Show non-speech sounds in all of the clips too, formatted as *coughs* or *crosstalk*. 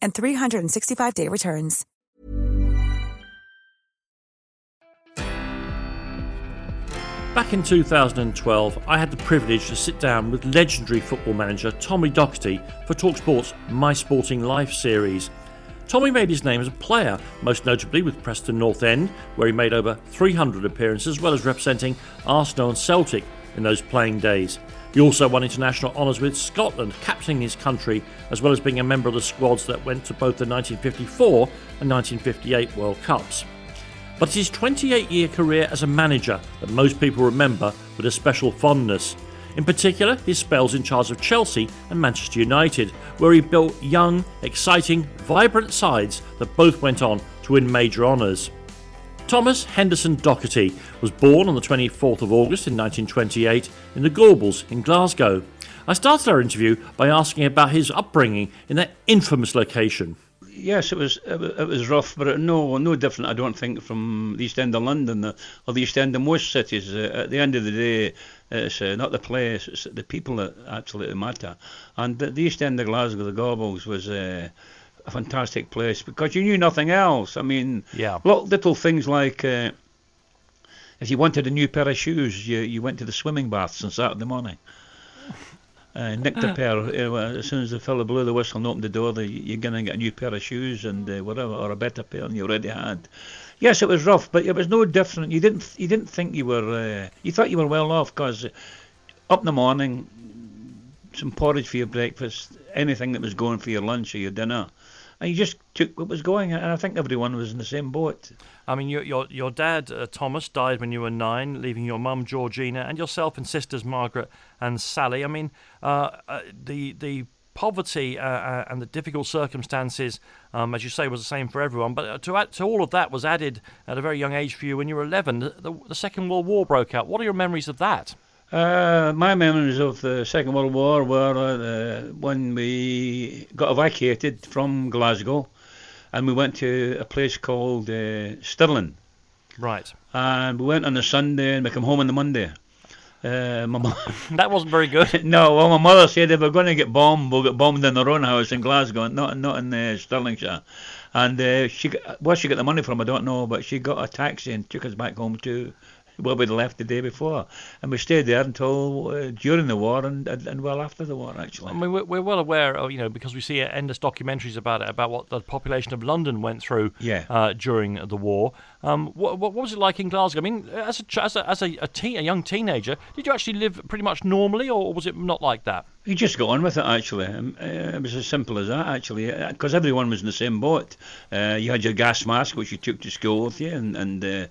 and 365-day returns. Back in 2012, I had the privilege to sit down with legendary football manager Tommy Docherty for Talksport's My Sporting Life series. Tommy made his name as a player, most notably with Preston North End, where he made over 300 appearances, as well as representing Arsenal and Celtic in those playing days. He also won international honours with Scotland, captaining his country, as well as being a member of the squads that went to both the 1954 and 1958 World Cups. But it's his 28 year career as a manager that most people remember with a special fondness. In particular, his spells in charge of Chelsea and Manchester United, where he built young, exciting, vibrant sides that both went on to win major honours. Thomas Henderson Docherty was born on the 24th of August in 1928 in the Gorbals in Glasgow. I started our interview by asking about his upbringing in that infamous location. Yes, it was it was rough, but no no different. I don't think from the East End of London or the East End of most cities. Uh, at the end of the day, it's uh, not the place, it's the people that actually matter. And the, the East End of Glasgow, the Gorbals, was. Uh, a fantastic place because you knew nothing else. I mean, yeah, little things like uh, if you wanted a new pair of shoes, you you went to the swimming baths on Saturday morning. Uh, nicked a pair. Uh, as soon as the fella blew the whistle and opened the door, the, you're going to get a new pair of shoes and uh, whatever, or a better pair than you already had. Yes, it was rough, but it was no different. You didn't you didn't think you were. Uh, you thought you were well off because up in the morning, some porridge for your breakfast, anything that was going for your lunch or your dinner and you just took what was going, and I think everyone was in the same boat. I mean, your your, your dad uh, Thomas died when you were nine, leaving your mum Georgina and yourself and sisters Margaret and Sally. I mean, uh, uh, the the poverty uh, uh, and the difficult circumstances, um, as you say, was the same for everyone. But uh, to add to all of that was added at a very young age for you when you were 11. The, the Second World War broke out. What are your memories of that? Uh, my memories of the Second World War were uh, when we got evacuated from Glasgow and we went to a place called uh, Stirling. Right. And we went on a Sunday and we came home on the Monday. Uh, my mom *laughs* that wasn't very good. *laughs* no, well, my mother said if we're going to get bombed, we'll get bombed in our own house in Glasgow, not not in uh, Stirlingshire. And uh, she, where she got the money from, I don't know, but she got a taxi and took us back home to where we'd left the day before, and we stayed there until uh, during the war and, and, and well after the war actually. I mean, we're, we're well aware of you know because we see endless documentaries about it about what the population of London went through yeah. uh, during the war. Um, what, what, was it like in Glasgow? I mean, as a as a, as a, a, teen, a young teenager, did you actually live pretty much normally, or was it not like that? You just got on with it actually. Um, uh, it was as simple as that actually, because uh, everyone was in the same boat. Uh, you had your gas mask, which you took to school with you, and and uh,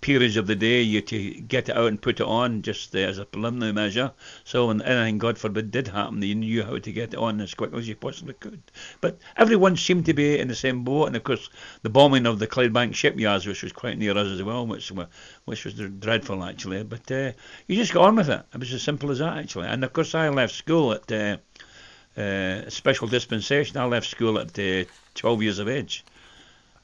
periods of the day you to get it out and put it on just as a preliminary measure. So when anything, God forbid, did happen, you knew how to get it on as quickly as you possibly could. But everyone seemed to be in the same boat, and of course the bombing of the Clydebank shipyards, which was quite near us as well, which which was dreadful actually. But uh, you just got on with it. It was as simple as that actually. And of course I left school at uh, uh, special dispensation. I left school at uh, 12 years of age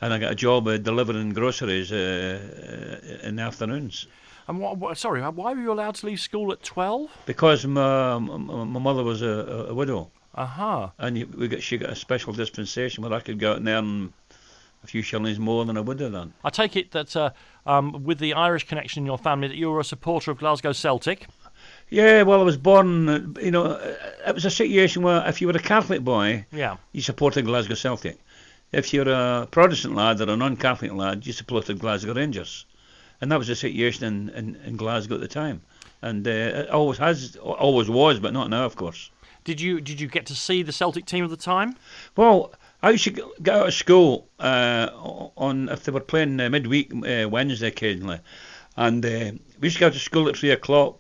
and I got a job uh, delivering groceries uh, uh, in the afternoons. And what, what, sorry, why were you allowed to leave school at 12? Because my, my, my mother was a, a widow. Aha. Uh-huh. And we got, she got a special dispensation where I could go out and earn a few shillings more than I would have done. I take it that uh, um, with the Irish connection in your family, that you were a supporter of Glasgow Celtic. Yeah, well, I was born. You know, it was a situation where if you were a Catholic boy, yeah, you supported Glasgow Celtic if you're a Protestant lad or a non-Catholic lad, you supported Glasgow Rangers, and that was the situation in, in, in Glasgow at the time, and uh, it always has, always was, but not now, of course. Did you did you get to see the Celtic team of the time? Well, I used to get out of school uh, on if they were playing uh, midweek uh, Wednesday occasionally, and uh, we used to go to school at three o'clock.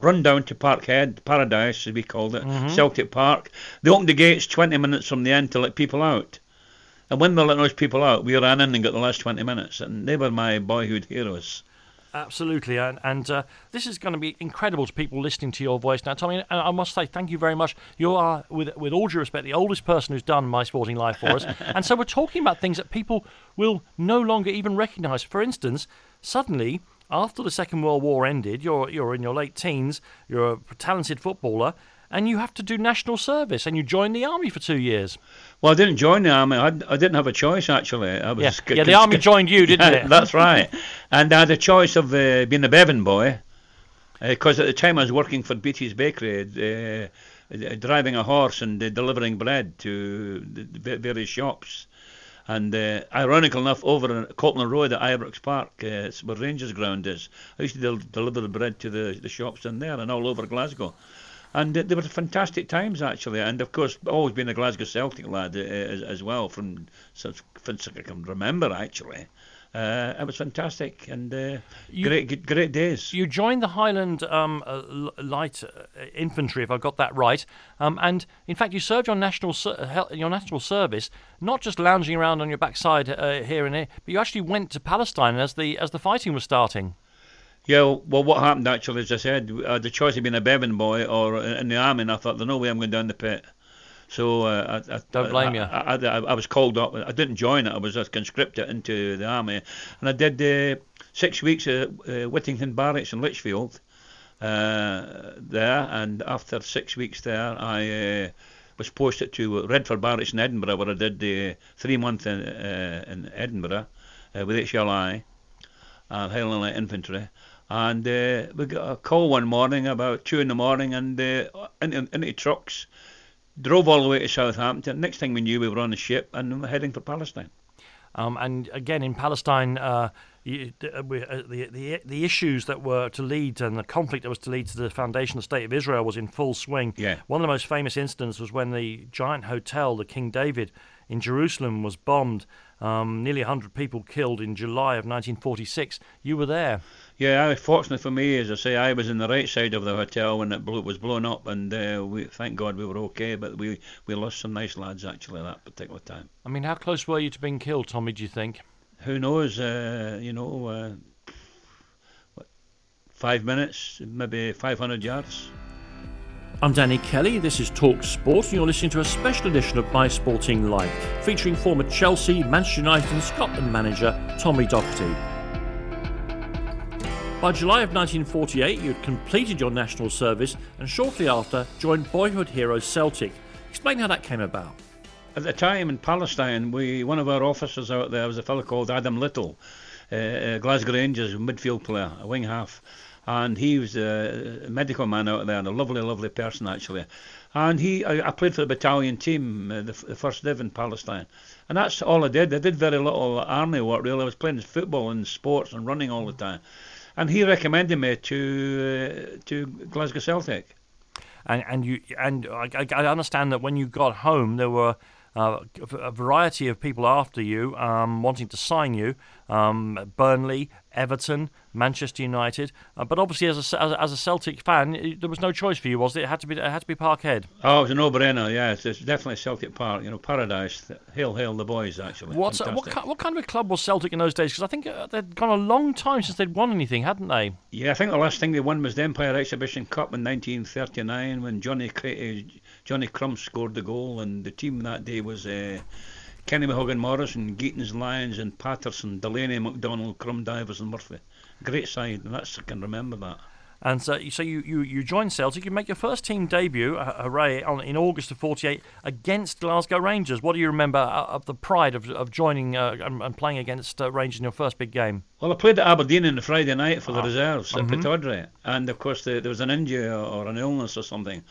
Run down to Parkhead, Paradise as we called it, Mhm. Celtic Park. They opened the gates 20 minutes from the end to let people out. And when they let those people out, we ran in and got the last 20 minutes, and they were my boyhood heroes. Absolutely, and, and uh, this is going to be incredible to people listening to your voice now, Tommy. And I must say thank you very much. You are, with with all due respect, the oldest person who's done My Sporting Life for us, *laughs* and so we're talking about things that people will no longer even recognise. For instance, suddenly after the Second World War ended, you're you're in your late teens, you're a talented footballer, and you have to do national service, and you join the army for two years. Well, I didn't join the army. I, I didn't have a choice actually. I was Yeah, c- yeah, the c- army joined you, didn't *laughs* Yeah, it? That's right. *laughs* And I had a choice of uh, being a Bevin boy, because at the time I was working for Beatty's Bakery, uh, uh, driving a horse and uh, delivering bread to various shops. And uh, ironical enough, over in Copland Road at Ibrox Park, uh, where Rangers ground is, I used to del- deliver the bread to the, the shops in there and all over Glasgow. And uh, they were fantastic times actually, and of course always been a Glasgow Celtic lad uh, as, as well from since, since I can remember actually. Uh, it was fantastic and uh, You- great great days. You joined the Highland um, uh, Light uh, Infantry, if I got that right, um, and in fact, you served your national ser- your national service, not just lounging around on your backside uh, here and here, but you actually went to Palestine as the as the fighting was starting. Yeah, well, what happened actually, as I said, I had the choice of being a Bevin boy or in the army, and I thought, there's no way I'm going down the pit. So uh, I, I, Don't blame I, you. I, I, I was called up. I didn't join it. I was just conscripted into the army, and I did uh, six weeks at uh, Whittington Barracks in Lichfield uh, there. And after six weeks there, I uh, was posted to Redford Barracks in Edinburgh, where I did the three months in, uh, in Edinburgh uh, with HLI, uh, Highland Light Infantry. And uh, we got a call one morning about two in the morning, and uh, into, into trucks, drove all the way to Southampton. Next thing we knew, we were on a ship and we were heading for Palestine. Um, and again, in Palestine, uh, uh, we- uh, the, the the issues that were to lead and the conflict that was to lead to the foundation of the state of Israel was in full swing. Yeah. One of the most famous incidents was when the giant hotel, the King David, in Jerusalem, was bombed. Um, nearly 100 people killed in July of 1946. You were there. Yeah, I, fortunately for me, as I say, I was in the right side of the hotel when it blew, was blown up, and uh, we thank God we were okay. But we we lost some nice lads actually at that particular time. I mean, how close were you to being killed, Tommy? Do you think? Who knows? Uh, you know, uh, what, five minutes, maybe 500 yards. I'm Danny Kelly. This is Talk Sport, and you're listening to a special edition of My Sporting Life, featuring former Chelsea, Manchester United, and Scotland manager Tommy Docherty. By July of 1948, you had completed your national service and shortly after joined boyhood hero Celtic. Explain how that came about. At the time in Palestine, we one of our officers out there was a fellow called Adam Little, uh, Glasgow Rangers midfield player, a wing half, and he was a medical man out there and a lovely, lovely person actually. And he, I, played for the battalion team, uh, the, the first div in Palestine, and that's all I did. I did very little army work really. I was playing football and sports and running all the time, and he recommended me to uh, to Glasgow Celtic. And and you and I, I I understand that when you got home, there were uh, a variety of people after you um, wanting to sign you. Um, Burnley, Everton, Manchester United. Uh, but obviously, as a, as a- as a Celtic fan, it- there was no choice for you, was it? It had to be. It had to be Parkhead. Oh, it was a no-brainer. Yeah, it's, it's definitely Celtic Park. You know, paradise. Hail, hail the boys. Actually, What's what, what kind of a club was Celtic in those days? Because I think uh, they'd gone a long time since they'd won anything, hadn't they? Yeah, I think the last thing they won was the Empire Exhibition Cup in 1939 when Johnny Cra- uh, Johnny Crum scored the goal, and the team that day was uh, Kenny Mahogan Morris and Geaton's Lions and Patterson, Delaney, McDonald, Crum Divers and Murphy. Great side, and that's I can remember that. And so, so you, you, you joined Celtic. You make your first team debut, uh, hooray, on, in August of '48 against Glasgow Rangers. What do you remember uh, of the pride of, of joining uh, and, and playing against uh, Rangers in your first big game? Well, I played at Aberdeen on the Friday night for the Ah, reserves at mhm. Pittodrie, and of course the, there was an injury or an illness or something,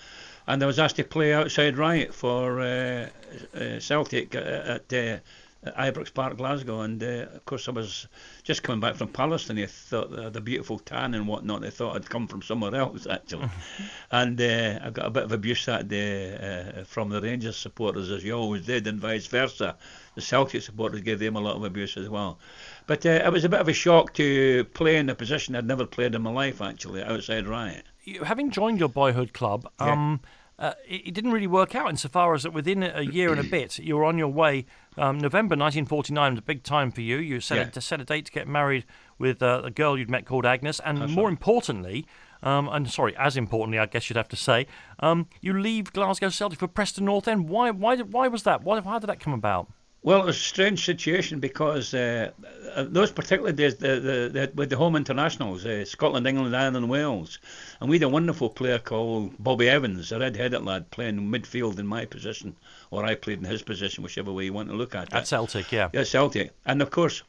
and I was asked to play outside right for uh, uh, Celtic at, at at Ibrox Park, Glasgow, and uh, of course I was just coming back from Palestine. I thought uh, the beautiful tan and whatnot. I thought I'd come from somewhere else actually, *laughs* and uh, I got a bit of abuse that day uh, from the Rangers supporters, as you always did, and vice versa. The Celtic supporters gave them a lot of abuse as well. But uh, it was a bit of a shock to play in a position I'd never played in my life actually, outside right. You, having joined your boyhood club, Yeah. um, uh, it, it didn't really work out insofar as that within a year and a *clears throat* bit, you were on your way. Um, November 1949 was a big time for you. You set, Yeah. a, to set a date to get married with uh, a girl you'd met called Agnes, and more importantly, um, and sorry, as importantly, I guess you'd have to say, um, you leave Glasgow Celtic for Preston North End. Why? Why? Why was that? Why, how did that come about? Well, it was a strange situation because uh, uh, those particular days, the, the, the, with the home internationals, uh, Scotland, England, Ireland, Wales, and we had a wonderful player called Bobby Evans, a red-headed lad playing midfield in my position, or I played in his position, whichever way you want to look at it. At Celtic, yeah. Yeah, Celtic. And of course,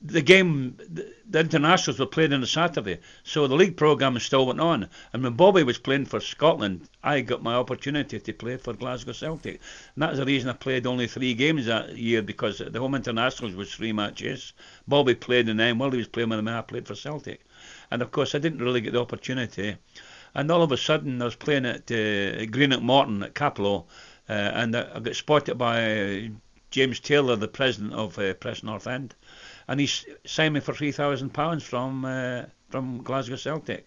the game, the, internationals were played on a Saturday, so the league programme still went on. And when Bobby was playing for Scotland, I got my opportunity to play for Glasgow Celtic. And that's the reason I played only three games that year because the home internationals was three matches. Bobby played, and then while he was playing with me, I played for Celtic. And of course, I didn't really get the opportunity. And all of a sudden, I was playing at uh, Greenock Morton at Cappielow, uh, and I, I got spotted by James Taylor, the president of uh, Press North End, and he signed me for three thousand pounds from uh, from Glasgow Celtic.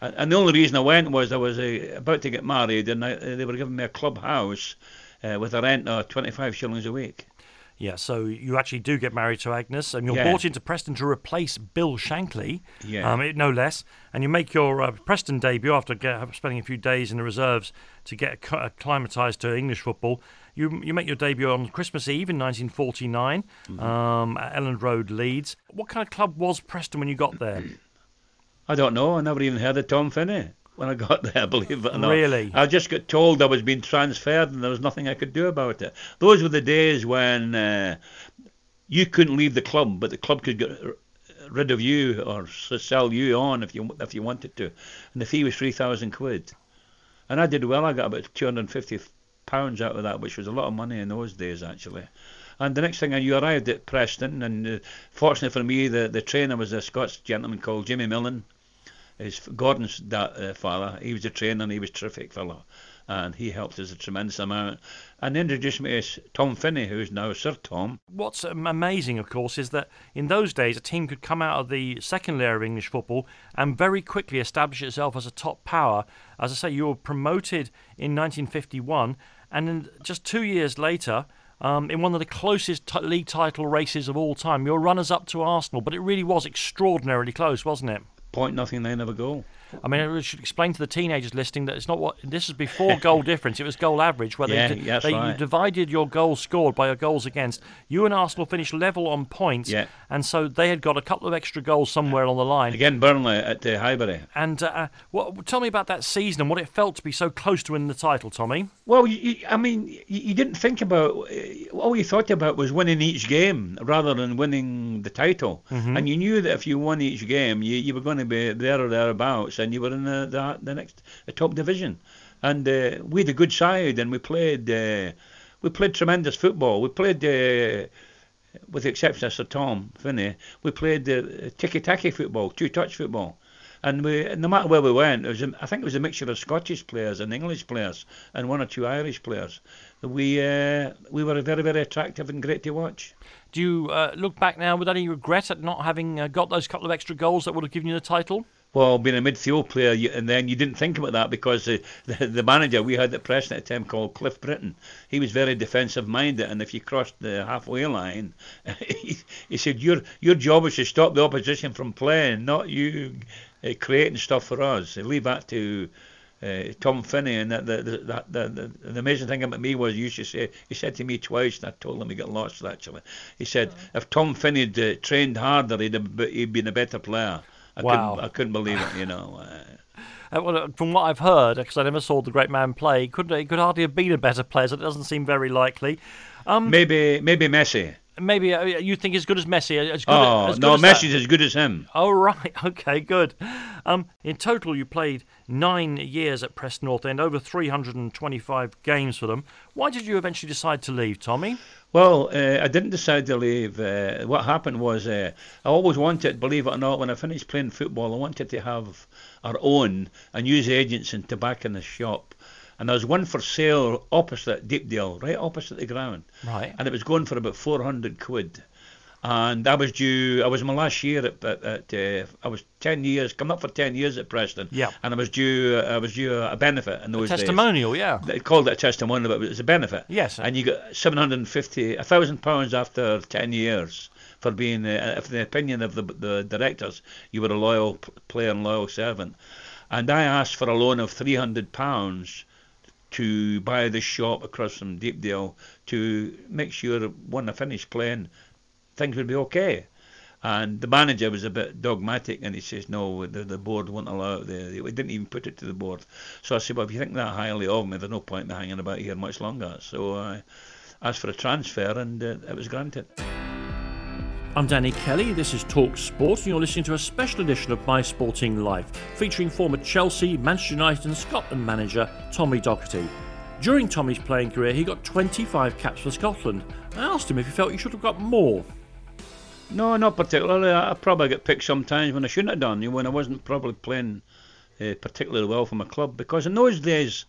And, the only reason I went was I was uh, about to get married, and I, they were giving me a club house uh, with a rent of twenty five shillings a week. Yeah, so you actually do get married to Agnes, and you're Yeah. brought into Preston to replace Bill Shankly, Yeah. um, no less. And you make your uh, Preston debut after get, spending a few days in the reserves to get acclimatised to English football. You you make your debut on Christmas Eve in 1949 Mm-hmm. um, at Elland Road, Leeds. What kind of club was Preston when you got there? *clears throat* I don't know. I never even heard of Tom Finney when I got there, *laughs* believe it or not. Really? I just got told I was being transferred and there was nothing I could do about it. Those were the days when uh, you couldn't leave the club, but the club could get rid of you or sell you on if you if you wanted to. And the fee was 3,000 quid. And I did well. I got about 250 pounds out of that, which was a lot of money in those days, actually. And the next thing I knew, I arrived at Preston, and uh, fortunately for me, the, the trainer was a Scots gentleman called Jimmy Milne his Gordon's da, uh, father. He was a trainer and he was a terrific fellow, and he helped us a tremendous amount. And introduced me to Tom Finney, who's now Sir Tom. What's um, amazing, of course, is that in those days a team could come out of the second layer of English football and very quickly establish itself as a top power. As I say, you were promoted in 1951, and then just two years later, um, in one of the closest t- league title races of all time, you're runners up to Arsenal. But it really was extraordinarily close, wasn't it? Point nothing, they never go. I mean, I should explain to the teenagers listening that it's not what this is before *laughs* goal difference. It was goal average, where Yeah, they, that's they you right. divided your goals scored by your goals against. You and Arsenal finished level on points, Yeah. and so they had got a couple of extra goals somewhere on the line. Again, Burnley at uh, Highbury. And uh, what, tell me about that season and what it felt to be so close to winning the title, Tommy. Well, you, I mean, you, didn't think about. Uh, all you thought about was winning each game rather than winning the title. And you knew that if you won each game, you, you were going to be there or thereabouts, and you were in the the, the next the top division. And uh, we had a good side, and we played uh, we played tremendous football. We played. Uh, with the exception of Sir Tom Finney, we played uh, tiki-taki football, two-touch football, and we no matter where we went, it was a, I think it was a mixture of Scottish players and English players and one or two Irish players. We uh, we were very very attractive and great to watch. Do you uh, look back now with any regret at not having uh, got those couple of extra goals that would have given you the title? Well, being a midfield player, you, and then you didn't think about that because the, the, the manager we had at Preston at the time called Cliff Britton, he was very defensive minded, and if you crossed the halfway line, *laughs* he, he said your your job is to stop the opposition from playing, not you uh, creating stuff for us. Leave that to uh, Tom Finney, and that, the, the, the, the, the amazing thing about me was he used to say, he said to me twice, and I told him he got lost actually. He said, if Tom Finney had uh, trained harder, he'd, have, he'd been a better player. I Wow. couldn't, I couldn't believe it, you know. Uh, *laughs* Uh, well, uh, from what I've heard, because I never saw the great man play, he could he could hardly have been a better player. So it doesn't seem very likely. Um, maybe maybe Messi. Maybe uh, you think as good as Messi? As good, Oh as good no, as that? Messi's as good as him. Oh right, *laughs* okay, good. Um, in total, you played nine years at Preston North End, over 325 games for them. Why did you eventually decide to leave, Tommy? Well, uh, I didn't decide to leave. Uh, what happened was uh, I always wanted, believe it or not, when I finished playing football, I wanted to have our own and use agents and tobacco in the shop. And there was one for sale opposite Deepdale, right opposite the ground. Right. And it was going for about 400 quid. And I was due, I was my last year at, at, at uh, I was 10 years, coming up for 10 years at Preston. Yeah. And I was due, I was due a benefit in those days. Testimonial, yeah. They called it a testimonial, but it was a benefit. Yes. And you got 750, a thousand pounds after 10 years for being, uh, if the opinion of the, the directors, you were a loyal player and loyal servant. And I asked for a loan of 300 pounds to buy the shop across from Deepdale to make sure when I finished playing, things would be okay. And the manager was a bit dogmatic, and he says, "No, the, the board won't allow it." They didn't even put it to the board. So I said, "Well, if you think that highly of me, there's no point in hanging about here much longer." So I asked for a transfer, and uh, it was granted. I'm Danny Kelly. This is Talk Sport, and you're listening to a special edition of My Sporting Life, featuring former Chelsea, Manchester United, and Scotland manager Tommy Docherty. During Tommy's playing career, he got 25 caps for Scotland. I asked him if he felt he should have got more. No, not particularly. I, probably get picked sometimes when I shouldn't have done. When I wasn't probably playing uh, particularly well for my club, because in those days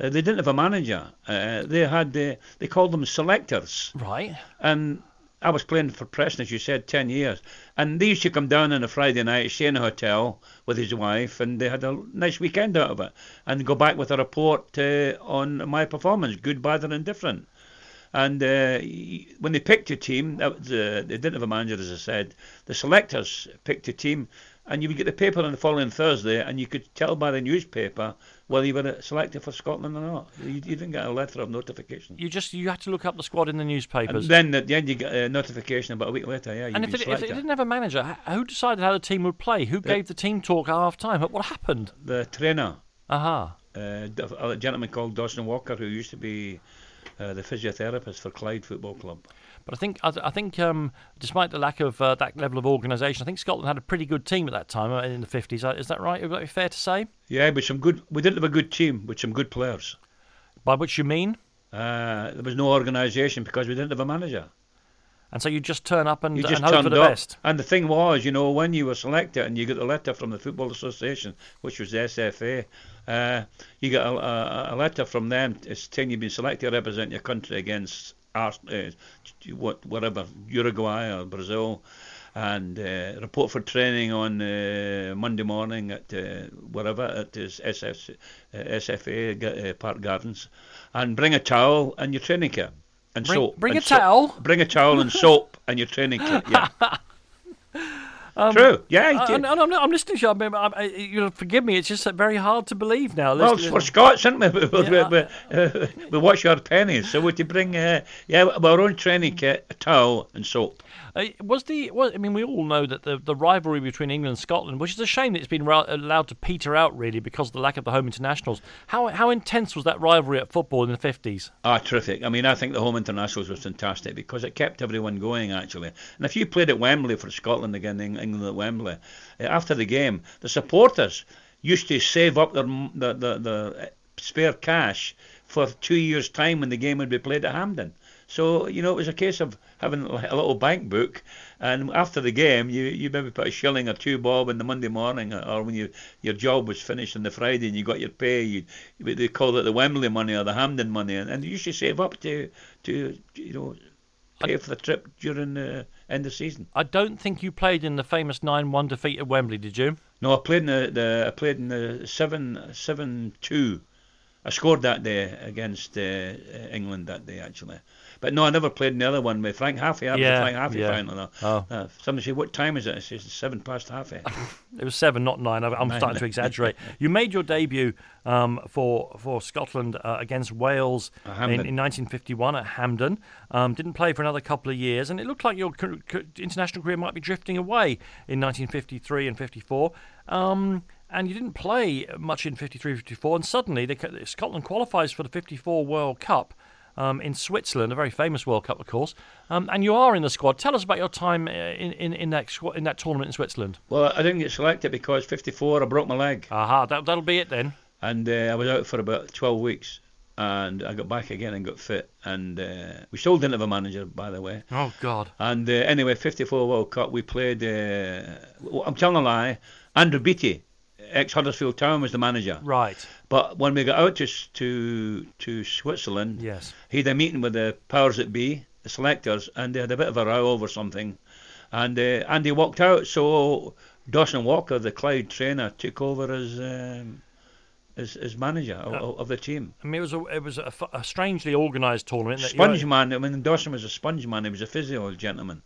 uh, they didn't have a manager. Uh, they had uh, they called them selectors. Right. And I was playing for Preston, as you said, 10 years. And they used to come down on a Friday night, stay in a hotel with his wife, and they had a nice weekend out of it. And go back with a report uh, on my performance, good, bad, or indifferent. And uh, when they picked your team, was, uh, they didn't have a manager, as I said. The selectors picked a team, and you would get the paper on the following Thursday, and you could tell by the newspaper whether you were selected for Scotland or not. You, you didn't get a letter of notification. You just you had to look up the squad in the newspapers. And then at the end you get a notification about a week later. Yeah, And if it, if it didn't have a manager, who decided how the team would play? Who gave the team talk at half time? What happened? the trainer, Aha. uh, a gentleman called Dawson Walker, who used to be uh, the physiotherapist for Clyde Football Club. But I think I, I think um, despite the lack of uh, that level of organisation, I think Scotland had a pretty good team at that time uh, in the 50s. Uh, Is that right? Would that be fair to say? Yeah, but some good. We didn't have a good team with some good players. By which you mean? Uh, there was no organisation because we didn't have a manager. And so you just turn up and, You just and hope for the up. best. And the thing was, you know, when you were selected and you got the letter from the Football Association, which was the SFA, uh, you got a, a, a letter from them saying you've been selected to represent your country against Ars- uh, what, whatever, Uruguay or Brazil. And uh, report for training on uh, Monday morning at uh, whatever at this SF, uh, SFA uh, Park Gardens, and bring a towel and your training kit and Bring- soap. bring and a soap. towel? Bring a towel and *laughs* soap and your training kit. Yeah. *laughs* True. Yeah. I. I'm, I'm, I'm listening to you. I mean, I, I, you'll forgive me. It's just uh, very hard to believe now. well, Listen- it's for Scots, isn't it? *laughs* We, we, Yeah. we, uh, we watch our pennies. So we to bring, uh, yeah, our own training kit, a towel, and soap. Uh, was the I mean, we all know that the, the rivalry between England and Scotland, which is a shame that it's been ra- allowed to peter out really because of the lack of the home internationals. How how intense was that rivalry at football in the fifties? Ah, terrific. I mean, I think the home internationals was fantastic because it kept everyone going, actually. And if you played at Wembley for Scotland again, Eng- England at Wembley, uh, after the game, the supporters used to save up their the, the, the spare cash for two years' time when the game would be played at Hampden. So, you know, it was a case of having a little bank book, and after the game, you, you maybe put a shilling or two bob in the Monday morning, or when you, your job was finished on the Friday and you got your pay, you, they called it the Wembley money or the Hampden money, and, and you used to save up to, to you know, pay for the trip during the end of season. I don't think you played in the famous nine-one defeat at Wembley, did you? No, I played in the, the I played in the seven seven two. I scored that day against uh, uh, England that day actually. But no, I never played in the other one with Frank Haffey. I Yeah, Frank Haffey yeah. final. though. Oh. Uh, somebody said, "What time is it?" I said, "It's seven past half." eight." *laughs* It was seven, not nine. I'm Nine. starting to exaggerate. You made your debut um, for for Scotland uh, against Wales in, in 1951 at Hampden. Um, didn't play for another couple of years, and it looked like your international career might be drifting away in 1953 and 54. Um, and you didn't play much in 53 54, and suddenly they, Scotland qualifies for the 54 World Cup. Um, in Switzerland, a very famous World Cup, of course. Um, and you are in the squad. Tell us about your time uh, in, in, in that squ- in that tournament in Switzerland. Well, I didn't get selected because 54, I broke my leg. Aha, that, that'll be it then. And uh, I was out for about 12 weeks. And I got back again and got fit. And uh, we still didn't have a manager, by the way. Oh, God. And uh, anyway, 54 World Cup, we played. Uh, I'm telling a lie. Andrew Beattie, ex Huddersfield Town, was the manager. Right. But when we got out to to to Switzerland, Yes. he had a meeting with the powers that be, the selectors, and they had a bit of a row over something, and uh, Andy walked out. So Dawson Walker, the Clyde trainer, took over as um, as, as manager of, Oh. of the team. I mean, it was a, it was a, a strangely organised tournament. Sponge man. I mean, Dawson was a sponge man. He was a physio gentleman,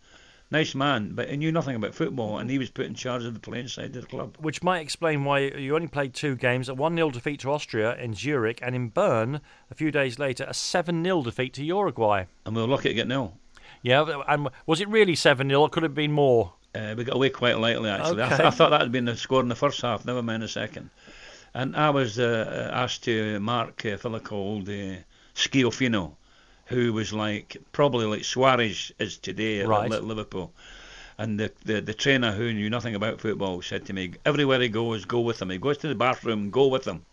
nice man, but he knew nothing about football, and he was put in charge of the playing side of the club. which might explain why you only played two games a 1 0 defeat to Austria in Zurich, and in Bern, a few days later, a 7 0 defeat to Uruguay. And we were lucky to get nil. Yeah, and was it really 7 0 or could it have been more? Uh, we got away quite lightly, actually. I, th- Okay. I thought that had been the score in the first half, never mind the second. And I was uh, asked to mark a fella called uh, Schiaffino, who was like, probably like Suarez is today at, Right. at Liverpool. And the, the, the trainer who knew nothing about football said to me, everywhere he goes, go with him. He goes to the bathroom, go with him.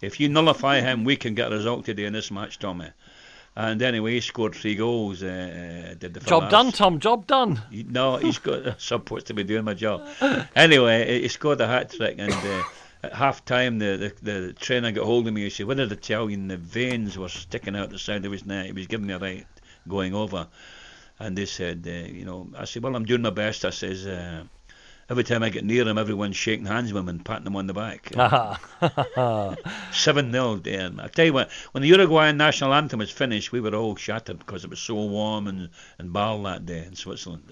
If you nullify him, we can get a result today in this match, Tommy. And anyway, he scored three goals. Uh, did the Job done, Tom, job done. he- No, he's got. *laughs* Supposed to be doing my job. Anyway, he scored a hat trick, and uh, at half time, the, the the trainer got hold of me. He said, "What did I tell you?" And the veins were sticking out the side of his neck. He was giving me a right going over, and they said, uh, "You know," I said, "Well, I'm doing my best." I says. Uh, Every time I get near him, everyone's shaking hands with him and patting him on the back. *laughs* Seven 0 Dan. I tell you what, when the Uruguayan national anthem was finished, we were all shattered because it was so warm and and bald that day in Switzerland.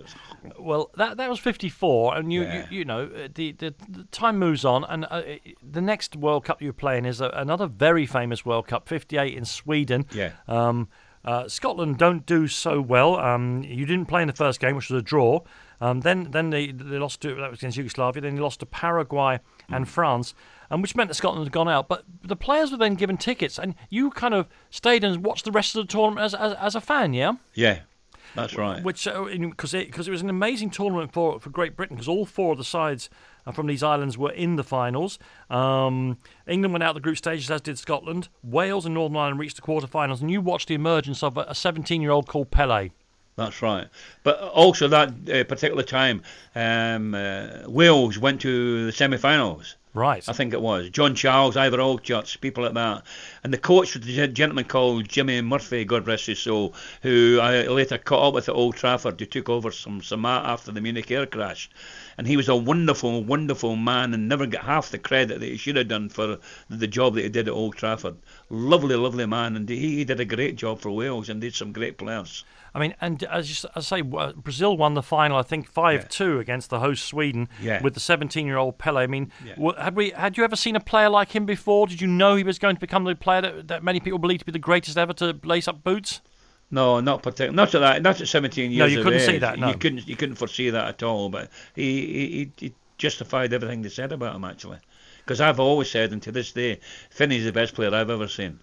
Well, that that was 54, and you Yeah. you, you know uh, the, the the time moves on, and uh, the next World Cup you're playing is a, another very famous World Cup, 58 in Sweden. Yeah. Um, uh, Scotland don't do so well. Um, you didn't play in the first game, which was a draw. Um, then then they, they lost to that was against Yugoslavia. Then they lost to Paraguay and France, and which meant that Scotland had gone out. But the players were then given tickets, and you kind of stayed and watched the rest of the tournament as as, as a fan, yeah. Yeah, that's right. Which because it because it was an amazing tournament for for Great Britain because all four of the sides uh, from these islands were in the finals. Um, England went out the group stages as did Scotland. Wales and Northern Ireland reached the quarterfinals, and you watched the emergence of a 17 year old called Pele. That's right. But also that uh, particular time, um, uh, Wales went to the semi-finals. Right. I think it was John Charles, Ivor Allchurch, people like that. And the coach was a gentleman called Jimmy Murphy, God rest his soul, who I later caught up with at Old Trafford, who took over some Samat after the Munich air crash. And he was a wonderful, wonderful man and never got half the credit that he should have done for the job that he did at Old Trafford. Lovely, lovely man, and he, he did a great job for Wales and did some great players. I mean, and as you as I say, uh, Brazil won the final, I think five two against the host Sweden Yeah. with the 17 year old Pele. I mean, Yeah. had we had you ever seen a player like him before? Did you know he was going to become the player that, that many people believe to be the greatest ever to lace up boots? No, not particular. Not at that. Not at 17 years. No, you couldn't see that, no. You couldn't. You couldn't foresee that at all. But he he, he, he justified everything they said about him actually. Because I've always said, and to this day, Finney's the best player I've ever seen.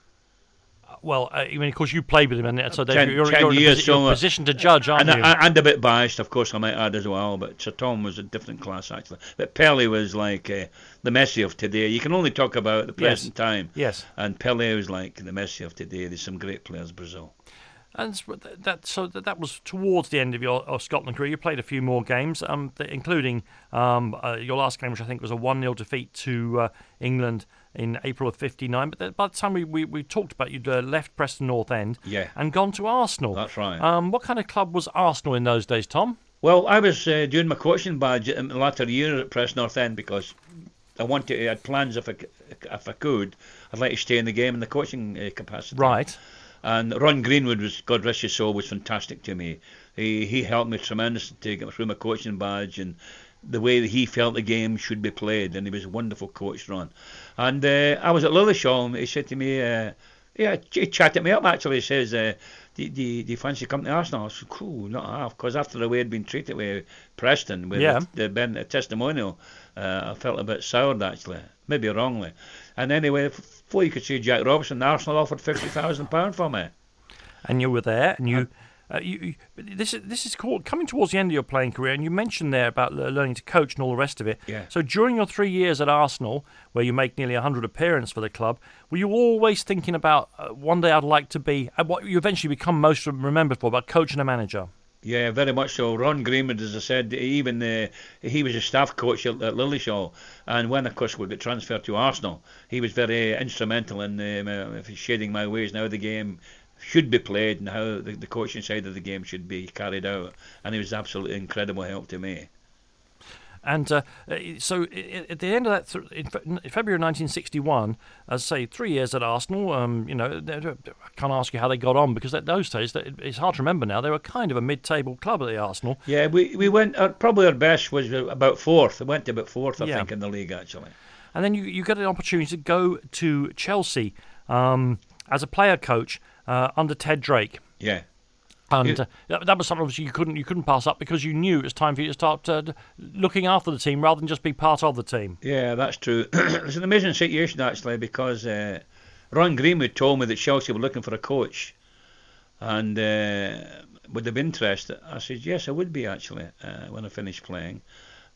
Well, I mean, of course, you played with him, and so Ten- you're, ten you're, in a years, posi- you're in a position to judge, aren't And, you? And a bit biased, of course, I might add as well. But Sir Tom was a different class actually. But Pele was like uh, the Messi of today. You can only talk about the Yes. present time. yes. And Pele was like the Messi of today. There's some great players, Brazil. And that, so that, that was towards the end of your of Scotland career. You played a few more games, um, including um, uh, your last game, which I think was a one 0 defeat to uh, England in April of '59. But by the time we, we, we talked about, you'd uh, left Preston North End Yeah. and gone to Arsenal. That's right. Um, what kind of club was Arsenal in those days, Tom? Well, I was uh, doing my coaching badge in the latter year at Preston North End because I wanted, I had plans if I, if I could, I'd like to stay in the game in the coaching uh, capacity. Right. And Ron Greenwood was, God rest his soul, was fantastic to me. He he helped me tremendously to get through my coaching badge and the way that he felt the game should be played. And he was a wonderful coach, Ron. And uh, I was at Lilleshall and he said to me, uh, yeah, he chatted me up actually. He says, uh, do, do, do you fancy coming to Arsenal? I said, cool, not half. Because after the way I'd been treated with Preston, with Yeah. the, the Ben the testimonial, uh, I felt a bit soured actually, maybe wrongly. And anyway, before you could see Jack Robinson, Arsenal offered fifty thousand pound for me. and you were there, and you. Uh, you, you, this is this is called coming towards the end of your playing career, and you mentioned there about learning to coach and all the rest of it. Yeah. So during your three years at Arsenal, where you make nearly hundred appearances for the club, were you always thinking about uh, one day I'd like to be, and what you eventually become most remembered for, about coaching and a manager? Yeah, very much so. Ron Greenwood, as I said, even uh, he was a staff coach at, at Lilleshall, and when, of course, we got transferred to Arsenal, he was very instrumental in um, uh, shading my ways now the game should be played and how the, the coaching side of the game should be carried out, and he was absolutely incredible help to me. And uh, so at the end of that, in February 1961, as I say, three years at Arsenal, um, you know, I can't ask you how they got on because at those days, it's hard to remember now, they were kind of a mid-table club at the Arsenal. Yeah, we, we went, uh, probably our best was about fourth. We went to about fourth, I yeah. think, in the league, actually. And then you, you got an opportunity to go to Chelsea um, as a player coach uh, under Ted Drake. Yeah and uh, that was something obviously you couldn't you couldn't pass up because you knew it was time for you to start uh, looking after the team rather than just be part of the team. Yeah, that's true. *clears throat* it's an amazing situation actually because uh, Ron Greenwood told me that Chelsea were looking for a coach, and uh, would have been interested. I said yes, I would be actually uh, when I finished playing,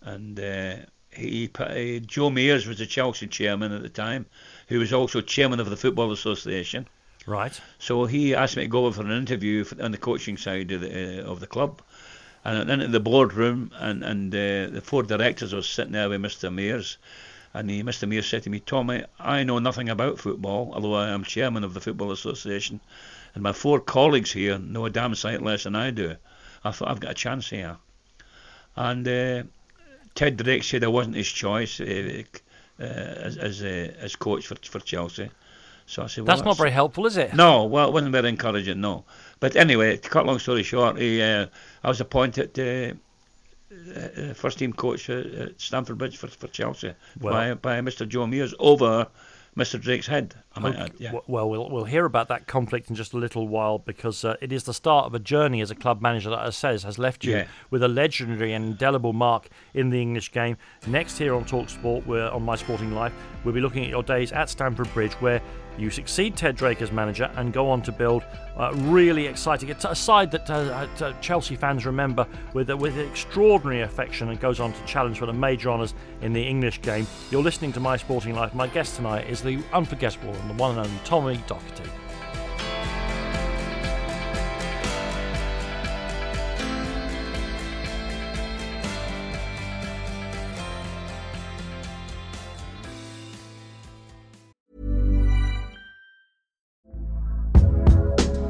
and. Uh, he, he, Joe Mears was the Chelsea chairman at the time, who was also chairman of the Football Association. Right. So he asked me to go over for an interview for, on the coaching side of the, uh, of the club. And then in the boardroom, and, and uh, the four directors were sitting there with Mr. Mears. And he, Mr. Mears said to me, Tommy, I know nothing about football, although I am chairman of the Football Association. And my four colleagues here know a damn sight less than I do. I thought I've got a chance here. And uh, Ted Drake said I wasn't his choice uh, uh, as as, uh, as coach for for Chelsea. So I said, well, that's, that's, not very helpful, is it? No, well, it wasn't very encouraging, no. But anyway, to cut a long story short, he, uh, I was appointed uh, uh, first team coach at Stamford Bridge for, for Chelsea well, by, by Mr. Joe Mears over Mr. Drake's head. I might add. Yeah. Well, we'll we'll hear about that conflict in just a little while because uh, it is the start of a journey as a club manager that, as says, has left you yeah. with a legendary and indelible mark in the English game. Next, here on Talksport, we're on My Sporting Life. We'll be looking at your days at Stamford Bridge, where you succeed Ted Drake as manager and go on to build really exciting It's a side that uh, uh, Chelsea fans remember with uh, with extraordinary affection and goes on to challenge for the major honours in the English game. You're listening to My Sporting Life. My guest tonight is the unforgettable and the one and only Tommy Docherty.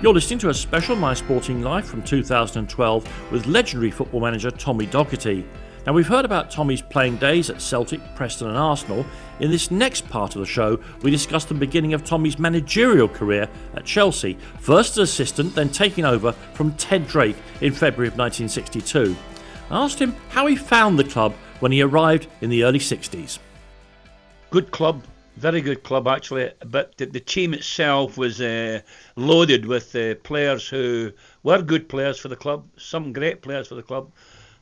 You're listening to a special My Sporting Life from 2012 with legendary football manager Tommy Docherty. Now, we've heard about Tommy's playing days at Celtic, Preston, and Arsenal. In this next part of the show, we discuss the beginning of Tommy's managerial career at Chelsea, first as assistant, then taking over from Ted Drake in February of 1962. I asked him how he found the club when he arrived in the early 60s. Good club, very good club actually, but the, the team itself was uh, loaded with uh, players who were good players for the club, some great players for the club,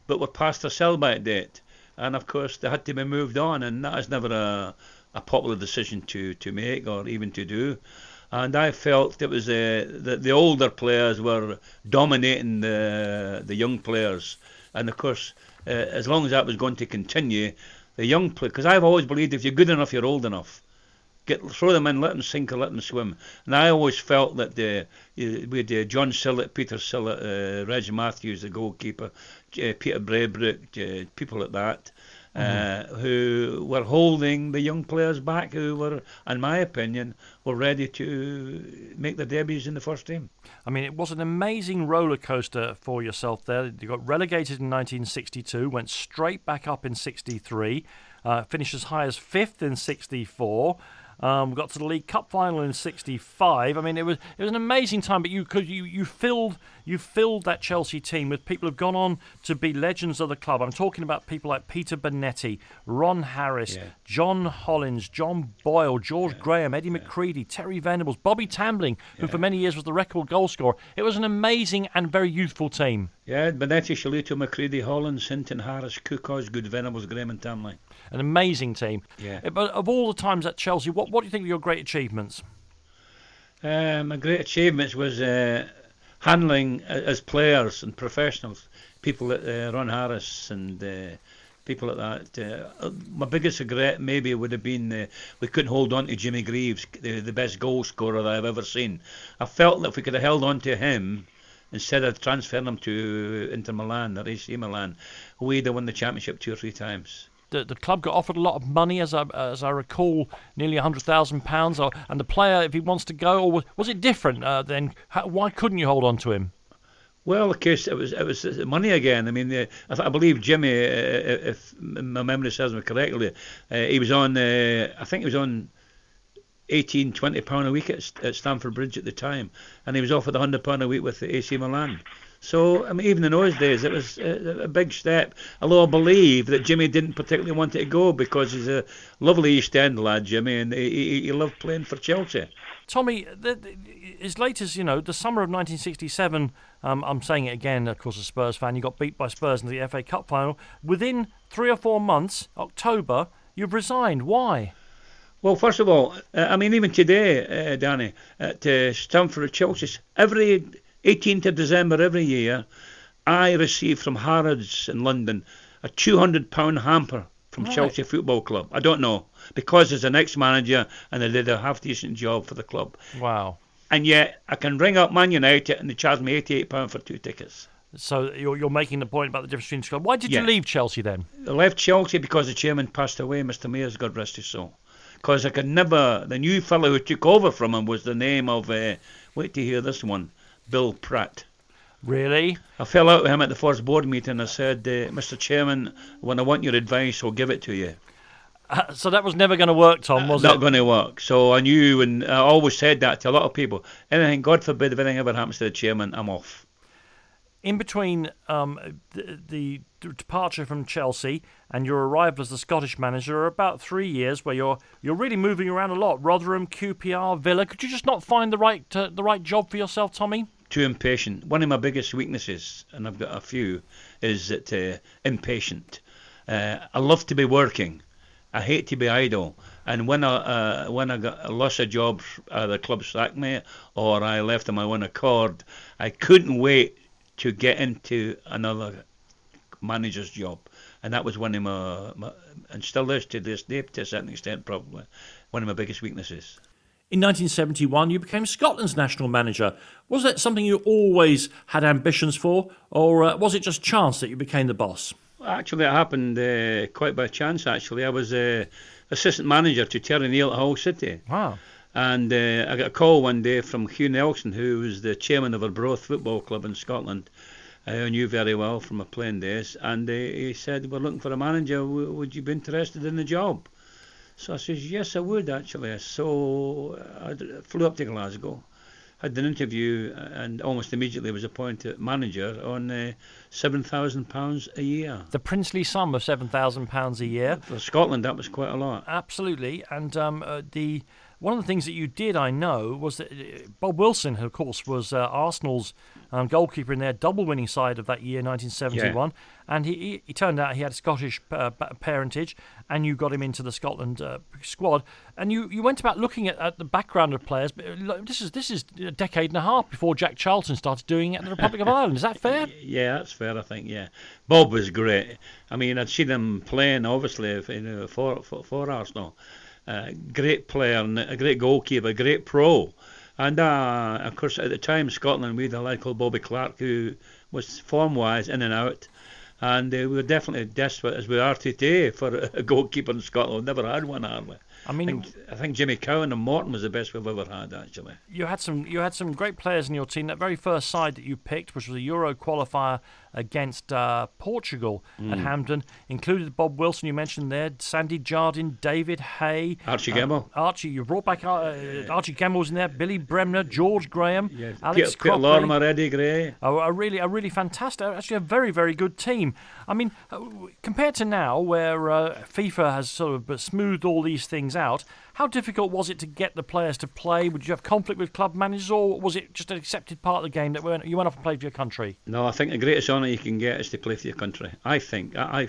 but were past their sell-by date, and of course they had to be moved on, and that is never a, a popular decision to, to make or even to do. And I felt it was uh, the the older players were dominating the the young players, and of course, uh, as long as that was going to continue, the young players, because I've always believed if you're good enough, you're old enough get throw them in, let them sink or let them swim. And I always felt that the we had uh, John Sillett, Peter Sillett, uh, Reg Matthews, the goalkeeper, uh, Peter Brabrook, uh, people like that. Mm-hmm. Uh, who were holding the young players back, who were, in my opinion, were ready to make their debuts in the first team. I mean, it was an amazing roller coaster for yourself there. You got relegated in 1962, went straight back up in 63, uh, finished as high as fifth in 64. Um, got to the League Cup final in '65. I mean, it was it was an amazing time. But you could you you filled you filled that Chelsea team with people who've gone on to be legends of the club. I'm talking about people like Peter Bonetti, Ron Harris, yeah. John Hollins, John Boyle, George yeah. Graham, Eddie yeah. McCreadie, Terry Venables, Bobby Tambling, who for many years was the record goal scorer. It was an amazing and very youthful team. Yeah, Bonetti, Shellito, McCreadie, Hollins, Hinton, Harris, Cook, Osgood, Venables, Graham, and Tambling an amazing team. Yeah. But of all the times at Chelsea, what what do you think were your great achievements? Uh, my great achievements was uh, handling uh, as players and professionals, people like uh, Ron Harris and uh, people like that. Uh, my biggest regret maybe would have been uh, we couldn't hold on to Jimmy Greaves, the, the best goal scorer that I've ever seen. I felt that if we could have held on to him instead of transferring him to Inter Milan or AC Milan, we'd have won the championship two or three times the, the club got offered a lot of money, as I as I recall, nearly hundred thousand pounds. And the player, if he wants to go, or was, was it different? Uh, then how, why couldn't you hold on to him? Well, of course, it was it was money again. I mean, the, I, believe Jimmy, uh, uh, if my memory serves me correctly, uh, he was on. Uh, I think he was on 18, 20 pound a week at, at Stamford Bridge at the time, and he was offered a hundred pound a week with the AC Milan. So, I mean, even in those days, it was a, a, big step. Although I believe that Jimmy didn't particularly want it to go because he's a lovely East End lad, Jimmy, and he, he, he loved playing for Chelsea. Tommy, the, the, as late as, you know, the summer of 1967, um, I'm saying it again, of course, a Spurs fan, you got beat by Spurs in the FA Cup final. Within three or four months, October, you've resigned. Why? Well, first of all, uh, I mean, even today, uh, Danny, at uh, Stamford Chelsea, every 18th of December every year, I receive from Harrods in London a £200 hamper from right. Chelsea Football Club. I don't know because as an ex-manager and they did a half decent job for the club. Wow. And yet I can ring up Man United and they charge me £88 for two tickets. So you're, you're making the point about the difference between the club. Why did yeah. you leave Chelsea then? I left Chelsea because the chairman passed away, Mr. Mears, God rest his soul. Because I could never, the new fellow who took over from him was the name of, uh, wait to hear this one, Bill Pratt. Really? I fell out with him at the first board meeting. I said, uh, Mr. Chairman, when I want your advice, I'll give it to you. Uh, so that was never going to work, Tom, was uh, it? Not going to work. So I knew, and I always said that to a lot of people. Anything, God forbid, if anything ever happens to the chairman, I'm off. In between um, the, the, departure from Chelsea and your arrival as the Scottish manager are about three years, where you're you're really moving around a lot. Rotherham, QPR, Villa. Could you just not find the right uh, the right job for yourself, Tommy? too impatient. One of my biggest weaknesses, and I've got a few, is that uh, impatient. Uh, I love to be working. I hate to be idle. And when I uh, when I got lost a job, uh, the club sacked me, or I left on my own accord, I couldn't wait to get into another manager's job, and that was one of my, my and still is to this day, to a certain extent, probably one of my biggest weaknesses. In 1971, you became Scotland's national manager. Was that something you always had ambitions for, or uh, was it just chance that you became the boss? Actually, it happened uh, quite by chance. Actually, I was uh, assistant manager to Terry Neill at Hull City. Wow. And uh, I got a call one day from Hugh Nelson, who was the chairman of Arbroath Football Club in Scotland, uh, who I knew very well from my playing days. And uh, he said, We're looking for a manager. W- would you be interested in the job? So I says, Yes, I would actually. So I flew up to Glasgow had an interview and almost immediately was appointed manager on uh, seven thousand pounds a year. The princely sum of seven thousand pounds a year for Scotland. That was quite a lot. Absolutely, and um, uh, the one of the things that you did, I know, was that uh, Bob Wilson, of course, was uh, Arsenal's um, goalkeeper in their double winning side of that year, 1971. Yeah. And he, he, turned out he had Scottish uh, parentage, and you got him into the Scotland uh, squad. And you, you went about looking at, at, the background of players. But uh, this is this is a decade and a half before Jack Charlton started doing it in the Republic of *laughs* Ireland. Is that fair? Yeah, that's fair. I think. Yeah, Bob was great. I mean, I'd seen him playing obviously for, for for Arsenal. Uh, great player, and a great goalkeeper, a great pro. And uh, of course, at the time, Scotland, we had a lad called Bobby Clark who was form wise in and out. And uh, we were definitely desperate as we are today *laughs* for a goalkeeper in Scotland. We've never had one, hardly. I mean, I think, I think, Jimmy Cowan and Morton was the best we've ever had, actually. You had some, you had some great players in your team. That very first side that you picked, which was a Euro qualifier against uh, Portugal mm. at Hampden, included Bob Wilson. You mentioned there, Sandy Jardine, David Hay, Archie uh, Gemmill. Archie, you brought back uh, Archie Gemmill was in there. Billy Bremner, George Graham. Alex Peter, Peter Lorimer, Eddie Gray. Oh, a really, a really fantastic, actually a very, very good team. I mean, uh, compared to now, where uh, FIFA has sort of smoothed all these things out. How difficult was it to get the players to play? Would you have conflict with club managers, or was it just an accepted part of the game that you went off and played for your country? No, I think the greatest honour you can get is to play for your country. I think I,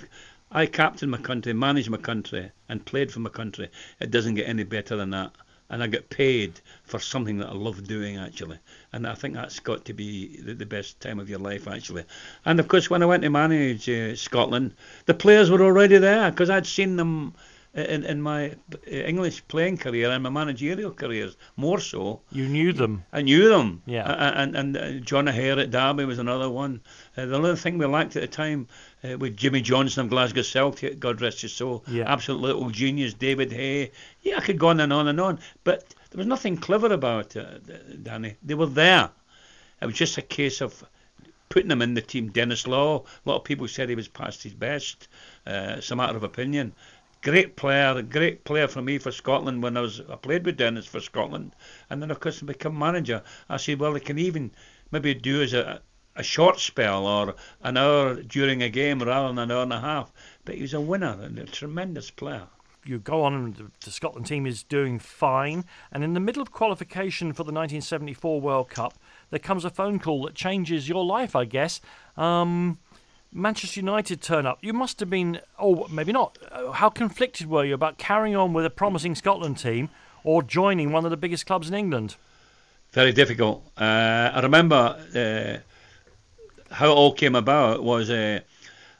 I, I captained my country, managed my country, and played for my country. It doesn't get any better than that. And I get paid for something that I love doing actually, and I think that's got to be the, the best time of your life actually. And of course, when I went to manage uh, Scotland, the players were already there because I'd seen them in, in my English playing career and my managerial careers, more so. You knew them. I knew them. Yeah. And, and, and uh, John O'Hare at Derby was another one. Uh, the other thing we lacked at the time uh, with Jimmy Johnstone of Glasgow Celtic, God rest his soul, yeah. absolute little genius, David Hay. Yeah, I could go on and on and on. But there was nothing clever about it, Danny. They were there. It was just a case of putting them in the team. Denis Law, a lot of people said he was past his best. Uh, it's a matter of opinion great player, great player for me for Scotland when I was I played with Denis for Scotland, and then of course I become manager. I said, well, I can even maybe do as a a short spell or an hour during a game rather than an hour and a half. But he was a winner and a tremendous player. You go on, and the Scotland team is doing fine. And in the middle of qualification for the 1974 World Cup, there comes a phone call that changes your life, I guess. Um, Manchester United turn up. You must have been, oh, maybe not. Uh, how conflicted were you about carrying on with a promising Scotland team or joining one of the biggest clubs in England? Very difficult. Uh, I remember uh, how it all came about was uh,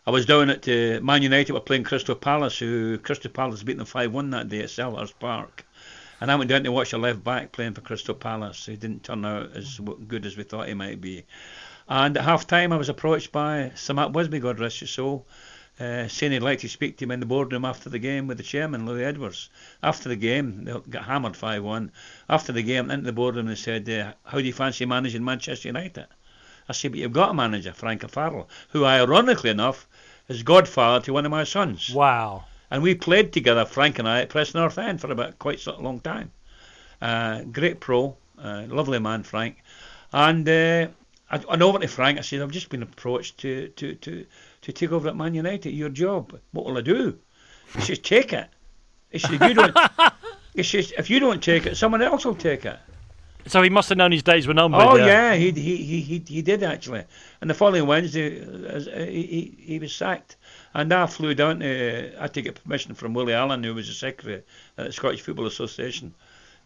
I was down at uh, Man United were playing Crystal Palace, who Crystal Palace beat them 5 1 that day at Selhurst Park. And I went down to watch a left back playing for Crystal Palace. He didn't turn out as good as we thought he might be. And at half time, I was approached by Sir Matt Busby, God rest his soul, uh, saying he'd like to speak to him in the boardroom after the game with the chairman, Louis Edwards. After the game, they got hammered 5 1. After the game, into the boardroom and said, uh, How do you fancy managing Manchester United? I said, But you've got a manager, Frank O'Farrell, who, ironically enough, is godfather to one of my sons. Wow. And we played together, Frank and I, at Preston North End for about quite a long time. Uh, great pro, uh, lovely man, Frank. And uh, I, I know what to Frank. I said, I've just been approached to, to, to, to take over at Man United, your job. What will I do? He says, take it. He says, if you don't, *laughs* he says, if you don't take it, someone else will take it. So he must have known his days were numbered. Oh yeah, he, he he he he did actually. And the following Wednesday, uh, he, he he was sacked. And I flew down to. I had to get permission from Willie Allan, who was the secretary at the Scottish Football Association.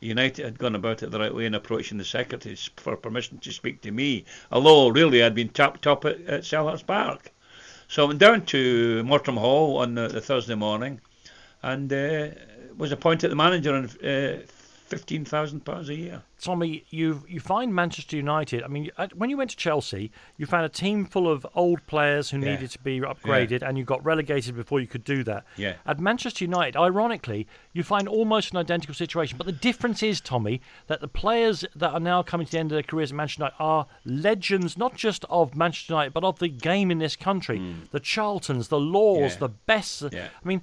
United had gone about it the right way in approaching the secretary for permission to speak to me, although really I'd been tapped up at, at Selhurst Park. So I went down to Mottram Hall on the, the Thursday morning and uh, was appointed the manager on uh, fifteen thousand pounds a year. Tommy, you you find Manchester United. I mean, uh, when you went to Chelsea, you found a team full of old players who Yeah. needed to be upgraded, and you got relegated before you could do that. Yeah. At Manchester United, ironically, you find almost an identical situation. But the difference is, Tommy, that the players that are now coming to the end of their careers at Manchester United are legends, not just of Manchester United, but of the game in this country. Hmm. The Charltons, the Laws. Yeah. the Bests. Yeah. I mean,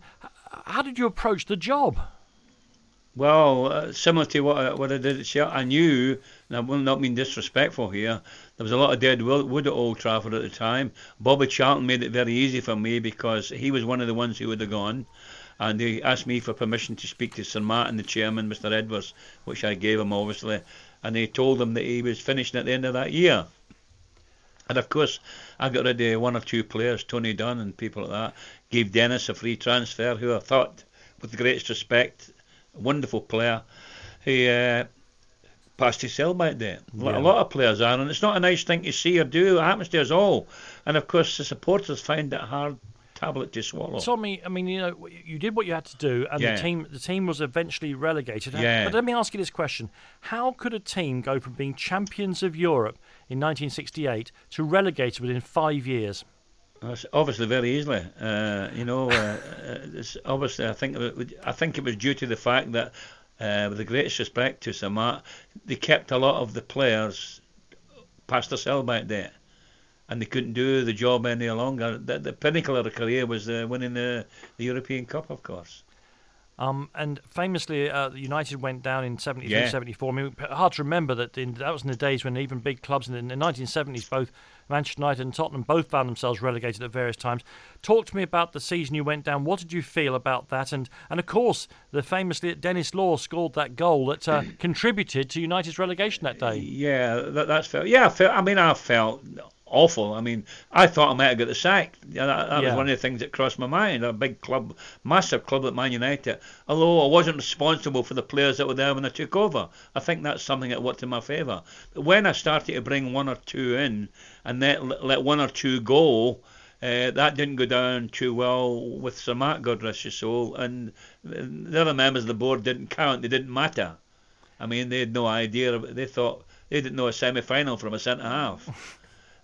how did you approach the job? Well, uh, similar to what I, what I did at Shell, I knew, and I will not mean disrespectful here, there was a lot of dead wood at Old Trafford at the time. Bobby Charlton made it very easy for me because he was one of the ones who would have gone. And he asked me for permission to speak to Sir Martin, the chairman, Mr. Edwards, which I gave him obviously. And he told him that he was finishing at the end of that year. And of course, I got rid of one or two players, Tony Dunne and people like that. Gave Denis a free transfer, who I thought, with the greatest respect, wonderful player. He uh, passed his sell by day. Yeah. A lot of players are, and it's not a nice thing to see or do. It happens to us all. And of course, the supporters find it hard tablet to swallow. Tommy, I mean, you know, you did what you had to do, and Yeah. the team the team was eventually relegated. Yeah. But let me ask you this question: How could a team go from being champions of Europe in 1968 to relegated within five years? Obviously very easily. Uh, you know, uh, uh, it's obviously I think it was, I think it was due to the fact that, uh, with the greatest respect to Sir Matt, they kept a lot of the players past their sell by date, and they couldn't do the job any longer. The, the pinnacle of their career was uh, winning the, the European Cup, of course. Um, and famously, uh, United went down in 73, Yeah. 74. I mean, hard to remember that in, that was in the days when even big clubs in the, in the 1970s, both Manchester United and Tottenham, both found themselves relegated at various times. Talk to me about the season you went down. What did you feel about that? And and of course, the famously Denis Law scored that goal that uh, *clears throat* contributed to United's relegation that day. Yeah, that, that's felt. Yeah, I felt. I mean, I felt awful. I mean, I thought I might have got the sack. Yeah, that, that Yeah. was one of the things that crossed my mind. A big club, massive club at Man United. Although I wasn't responsible for the players that were there when I took over, I think that's something that worked in my favour. But when I started to bring one or two in and let let one or two go. Uh, that didn't go down too well with Sir Matt, God rest his soul, and the other members of the board didn't count. They didn't matter. I mean, they had no idea. They thought they didn't know a semi-final from a centre half. *laughs*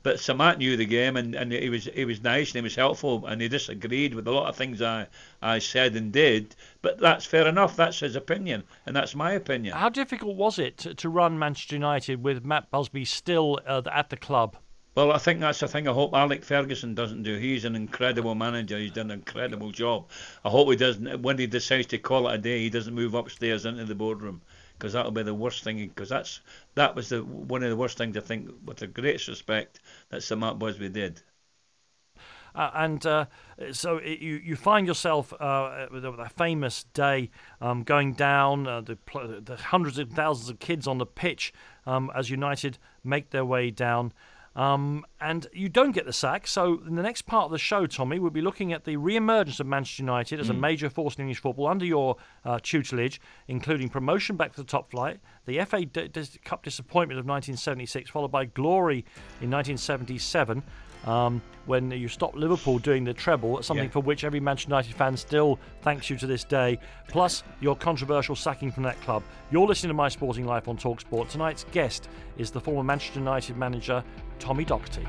But Sir Matt knew the game, and, and he was he was nice and he was helpful, and he disagreed with a lot of things I I said and did. But that's fair enough. That's his opinion, and that's my opinion. How difficult was it to, run Manchester United with Matt Busby still uh, at the club? Well, I think that's the thing I hope Alec Ferguson doesn't do. He's an incredible manager. He's done an incredible job. I hope he doesn't. When he decides to call it a day, he doesn't move upstairs into the boardroom because that'll be the worst thing. Because that's that was the one of the worst things I think, with the greatest respect, that Sir Matt Busby did. Uh, and uh, so it, you you find yourself uh, with a, famous day um, going down uh, the, the hundreds of thousands of kids on the pitch um, as United make their way down. Um, and you don't get the sack. So in the next part of the show, Tommy, we'll be looking at the re-emergence of Manchester United as a major force in English football under your uh, tutelage, including promotion back to the top flight, the FA D- Dis- Cup disappointment of 1976, followed by glory in 1977 um, when you stopped Liverpool doing the treble, something Yeah. for which every Manchester United fan still thanks you to this day, plus your controversial sacking from that club. You're listening to My Sporting Life on Talksport. Tonight's guest is the former Manchester United manager, Tommy Docherty.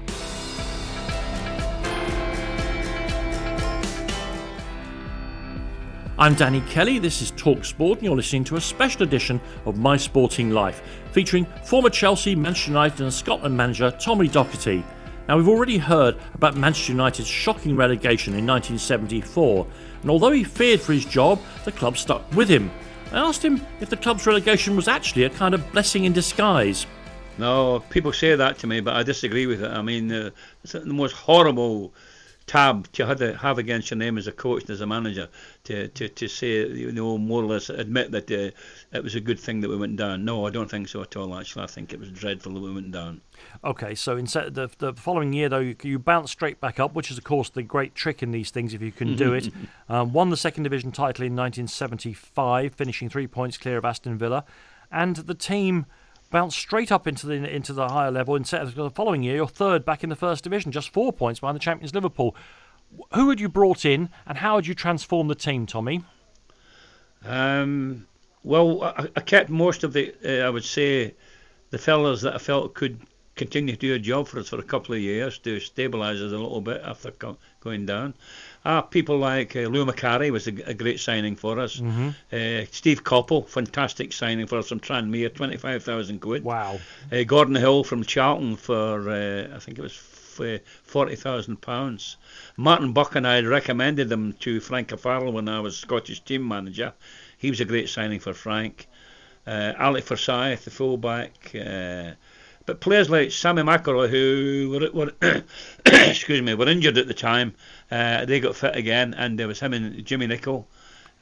I'm Danny Kelly, this is Talksport, and you're listening to a special edition of My Sporting Life, featuring former Chelsea, Manchester United, and Scotland manager Tommy Docherty. Now, we've already heard about Manchester United's shocking relegation in 1974, and although he feared for his job, the club stuck with him. I asked him if the club's relegation was actually a kind of blessing in disguise. No, people say that to me, but I disagree with it. I mean, uh, it's the most horrible tab to have, to have against your name as a coach and as a manager to, to, to say, you know, more or less admit that uh, it was a good thing that we went down. No, I don't think so at all, actually. I think it was dreadful that we went down. Okay, so instead the the following year though you, you bounce straight back up, which is of course the great trick in these things if you can do it. Um, won the second division title in 1975, finishing three points clear of Aston Villa, and the team bounced straight up into the into the higher level. In of the following year, you're third back in the first division, just four points behind the champions Liverpool. Wh- Who had you brought in, and how had you transformed the team, Tommy? Um, Well, I, I kept most of the, uh, I would say, the fellas that I felt could continue to do a job for us for a couple of years to stabilise us a little bit after co- going down. Ah, people like uh, Lou Macari was a, a, great signing for us. Mm-hmm. Uh, Steve Coppell, fantastic signing for us from Tranmere, 25,000 quid. Wow. Uh, Gordon Hill from Charlton for, uh, I think it was f- uh, £40,000. Martin Buchan I recommended them to Frank O'Farrell when I was Scottish team manager. He was a great signing for Frank. Uh, Alec Forsyth, the fullback. Uh, but players like Sammy McIlroy, who were, were *coughs* excuse me, were injured at the time, uh, they got fit again, and there was him and Jimmy Nicholl.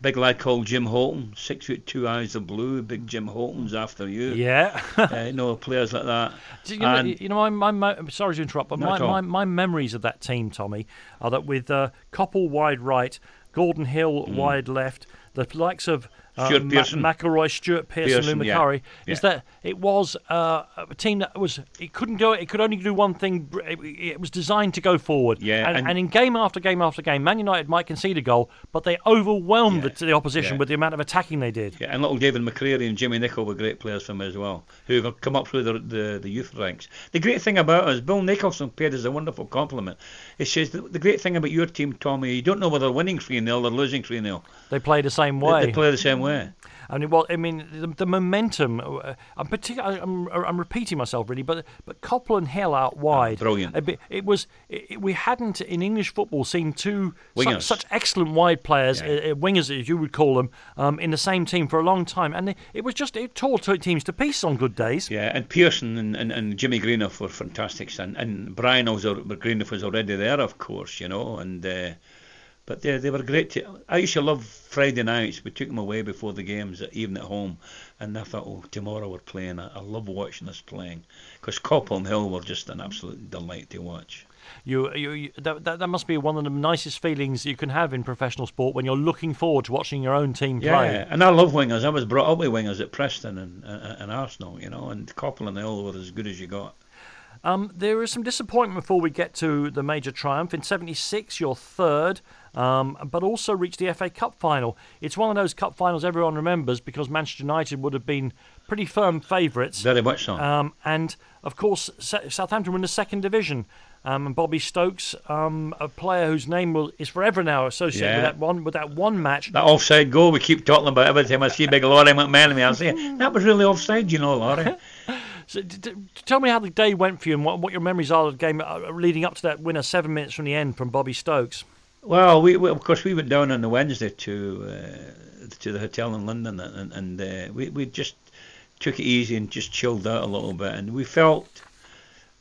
Big lad called Jim Holton, six foot two eyes of blue. Big Jim Holton's after you. Yeah. *laughs* uh, you know, players like that. you know, you know my, my, sorry to interrupt, but my, my, my, memories of that team, Tommy, are that with uh, Coppell wide right, Gordon Hill mm. wide left, the likes of uh, Stuart Pearson, Ma- McIlroy, Stuart Pearson, Pearson Lou Macari, yeah. is yeah. that it was uh, a team that was it couldn't go, it It could only do one thing. It, it was designed to go forward. Yeah, and, and, and, in game after game after game, Man United might concede a goal, but they overwhelmed yeah, the, the, opposition with the amount of attacking they did. Yeah, and little David McCreery and Jimmy Nicholl were great players for me as well, who have come up through the, the, the youth ranks. The great thing about us, Bill Nicholson paid us a wonderful compliment. He says the, the great thing about your team, Tommy, you don't know whether they're winning 3 0 or losing 3 0. They play the same way. They, they play the same way. I mean, well, I mean, the, the momentum. Uh, I'm particular. I'm, I'm, repeating myself really, but but Coppell and Hill out wide. Oh, brilliant. It, it was. It, we hadn't in English football seen two such, such, excellent wide players, yeah. uh, wingers as you would call them, um, in the same team for a long time, and it, it was just it tore teams to pieces on good days. Yeah, and Pearson and, and, and Jimmy Greenhoff were fantastic, and and Brian was Greenhoff was already there, of course, you know, and. Uh, but they, they were great. To, I used to love Friday nights. We took them away before the games, even at home. And I thought, oh, tomorrow we're playing. I, I love watching us playing. Because Coppell and Hill were just an absolute delight to watch. You, you, you that, that, that must be one of the nicest feelings you can have in professional sport when you're looking forward to watching your own team yeah, play. Yeah, and I love wingers. I was brought up with wingers at Preston and, and, and Arsenal, you know, and Coppell and Hill were as good as you got. Um, there is some disappointment before we get to the major triumph. In 76, you're third, um, but also reached the FA Cup final. It's one of those cup finals everyone remembers because Manchester United would have been pretty firm favourites. Very much so. Um, and, of course, Southampton were in the second division. Um, and Bobby Stokes, um, a player whose name will, is forever now associated yeah. with that one with that one match. That offside goal we keep talking about every time I see big Lawrie McMenemy. I say that was really offside, you know, Laurie. *laughs* So, d- d- tell me how the day went for you and what, what your memories are of the game uh, leading up to that winner seven minutes from the end from Bobby Stokes. Well, we, we of course we went down on the Wednesday to uh, to the hotel in London and, and uh, we we just took it easy and just chilled out a little bit and we felt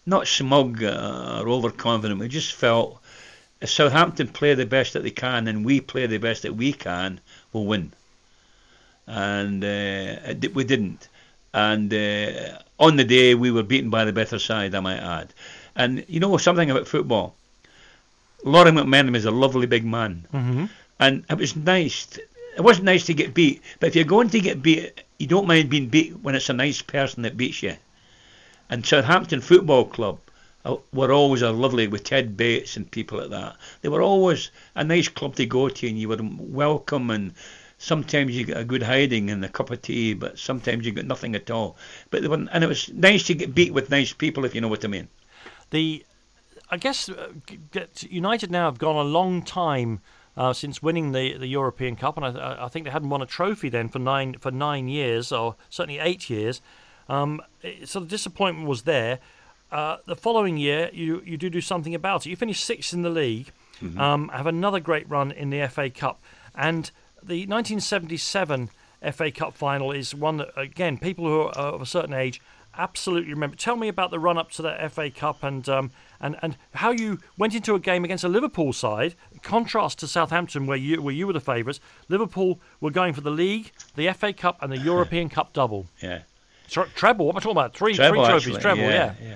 not smug or overconfident. We just felt if Southampton play the best that they can and we play the best that we can, we'll win. And uh, we didn't and uh, on the day we were beaten by the better side, I might add. And you know something about football. Lawrie McMenemy is a lovely big man, mm-hmm. and it was nice. To, it wasn't nice to get beat, but if you're going to get beat, you don't mind being beat when it's a nice person that beats you. And Southampton Football Club uh, were always a lovely with Ted Bates and people like that. They were always a nice club to go to, and you were welcome and sometimes you get a good hiding and a cup of tea, but sometimes you get nothing at all. But they were, and it was nice to get beat with nice people, if you know what I mean. The, I guess, uh, United now have gone a long time. Uh, since winning the, the European Cup, and I, I, think they hadn't won a trophy then for nine for nine years, or certainly eight years. Um, so the disappointment was there. Uh, the following year, you you do do something about it. You finish sixth in the league, mm-hmm. um, have another great run in the FA Cup, and the 1977 FA Cup final is one that, again, people who are of a certain age absolutely remember. Tell me about the run up to that FA Cup and um, and and how you went into a game against a Liverpool side. Contrast to Southampton, where you where you were the favourites. Liverpool were going for the league, the FA Cup, and the European Cup double. Yeah. treble. What am I talking about? Three, treble, three trophies. Actually. Treble. Yeah, yeah. yeah.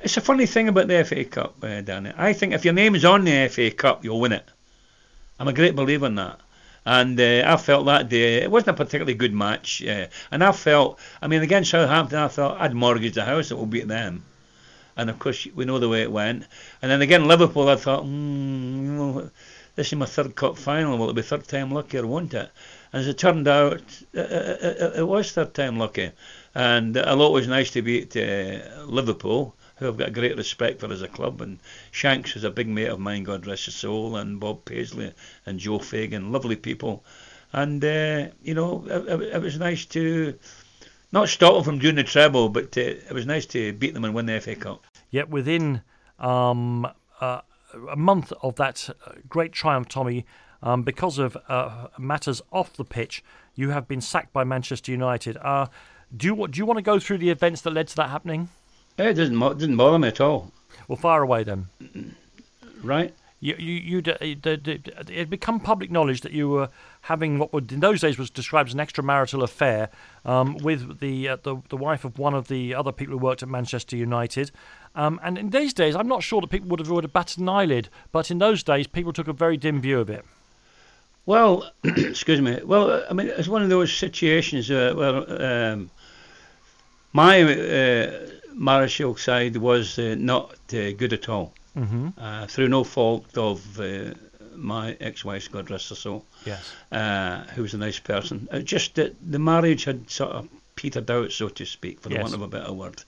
It's a funny thing about the FA Cup, uh, Danny. I think if your name is on the FA Cup, you'll win it. I'm a great believer in that. And uh, I felt that day it wasn't a particularly good match, uh, and I felt, I mean, against Southampton, I thought I'd mortgage the house that will beat them, and of course we know the way it went. And then again Liverpool, I thought, mm, this is my third cup final. Will it'll be third time lucky, or won't it? And as it turned out, it, it, it was third time lucky. And although it was nice to beat uh, Liverpool, who I've got great respect for as a club, and Shanks was a big mate of mine, God rest his soul, and Bob Paisley and Joe Fagan, lovely people. And, uh, you know, it, it, was nice to not stop them from doing the treble, but uh, it was nice to beat them and win the FA Cup. Yet within um, uh, a month of that uh, great triumph, Tommy, um, because of uh, matters off the pitch, you have been sacked by Manchester United. Uh, do you do you want to go through the events that led to that happening? It didn't it didn't bother me at all. Well, fire away then. Right. You, you, you, it had become public knowledge that you were having what would in those days was described as an extramarital affair um, with the, uh, the the wife of one of the other people who worked at Manchester United. Um, and in these days, I'm not sure that people would have, would have batted an eyelid, but in those days, people took a very dim view of it. Well, *clears throat* excuse me. Well, I mean, it's one of those situations uh, where um, my uh, Marischal side was uh, not uh, good at all, mm-hmm. Uh, through no fault of uh, my ex-wife, God rest her soul. Yes. who was a nice person. just that the marriage had sort of petered out, so to speak, for the yes. want of a better word.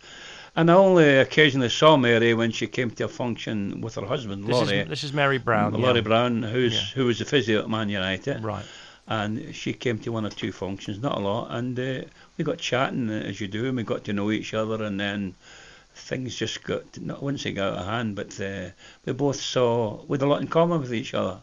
And I only occasionally saw Mary when she came to a function with her husband, this Laurie. Is, this is Mary Brown. Laurie yeah. Brown, who's yeah. who was the physio at Man United. Right. And she came to one or two functions, not a lot, and uh, we got chatting as you do, and we got to know each other, and then things just got, not I wouldn't say got out of hand, but uh, we both saw we had a lot in common with each other.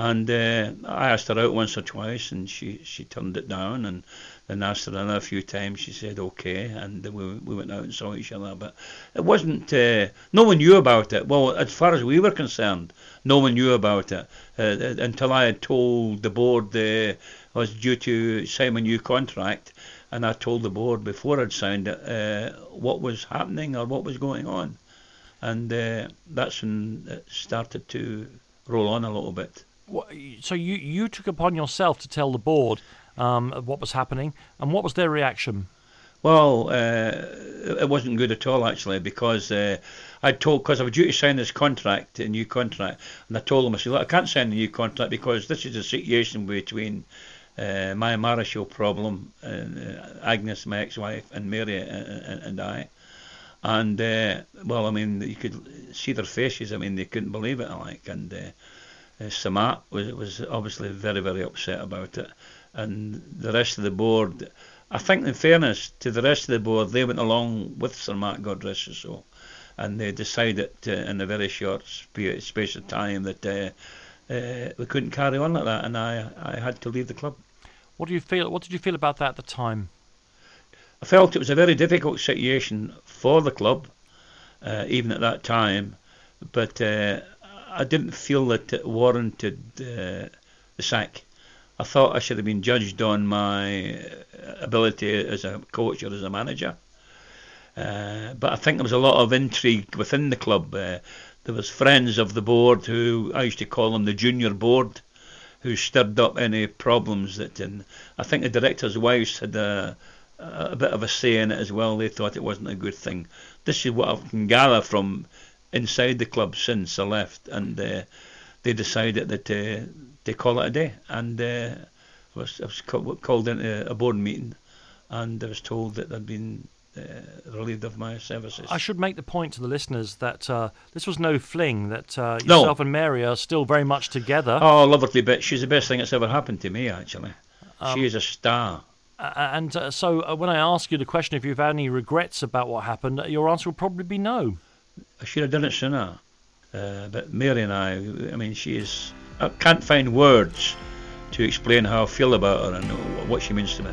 And uh, I asked her out once or twice, and she, she turned it down. And then asked her another few times. She said okay, and we, we went out and saw each other. But it wasn't. Uh, no one knew about it. Well, as far as we were concerned, no one knew about it uh, until I had told the board uh, I was due to sign a new contract, and I told the board before I'd signed it uh, what was happening or what was going on, and uh, that's when it started to roll on a little bit. So you you took upon yourself to tell the board um, what was happening, and what was their reaction? Well, uh, it wasn't good at all actually because uh, I told because I was due to sign this contract, a new contract, and I told them I said, look, I can't sign a new contract because this is a situation between uh, my Marischal problem, uh, Agnes, my ex-wife, and Mary and, uh, and I. And uh, well, I mean, you could see their faces. I mean, they couldn't believe it. Like, and uh, uh, Sir Matt was was obviously very very upset about it, and the rest of the board. I think, in fairness to the rest of the board, they went along with Sir Matt, God rest his soul, and they decided uh, in a very short space of time that uh, uh, we couldn't carry on like that, and I I had to leave the club. What do you feel? What did you feel about that at the time? I felt it was a very difficult situation for the club, uh, even at that time, but uh, I didn't feel that it warranted uh, the sack. I thought I should have been judged on my ability as a coach or as a manager. Uh, but I think there was a lot of intrigue within the club. Uh, there was friends of the board who I used to call them the junior board, who stirred up any problems that. And I think the directors' wives had a, a bit of a say in it as well. They thought it wasn't a good thing. This is what I can gather from inside the club since I left, and uh, they decided that uh, they call it a day. And uh, I was, I was called into a board meeting, and I was told that there'd been uh, relieved of my services. I should make the point to the listeners that uh, this was no fling. That uh, yourself no. and Mary are still very much together. Oh, lovely bit. She's the best thing that's ever happened to me, actually. Um, she is a star. and so, when I ask you the question if you've had any regrets about what happened, your answer will probably be no. I should have done it sooner. Uh, but Mary and I, I mean, she is. I can't find words to explain how I feel about her and what she means to me.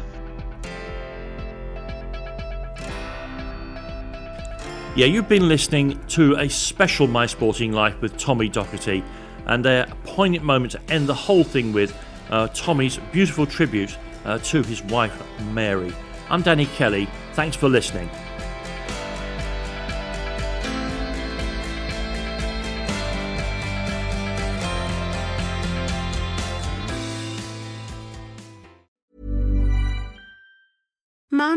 Yeah, you've been listening to a special My Sporting Life with Tommy Docherty, and a poignant moment to end the whole thing with uh, Tommy's beautiful tribute uh, to his wife Mary. I'm Danny Kelly. Thanks for listening.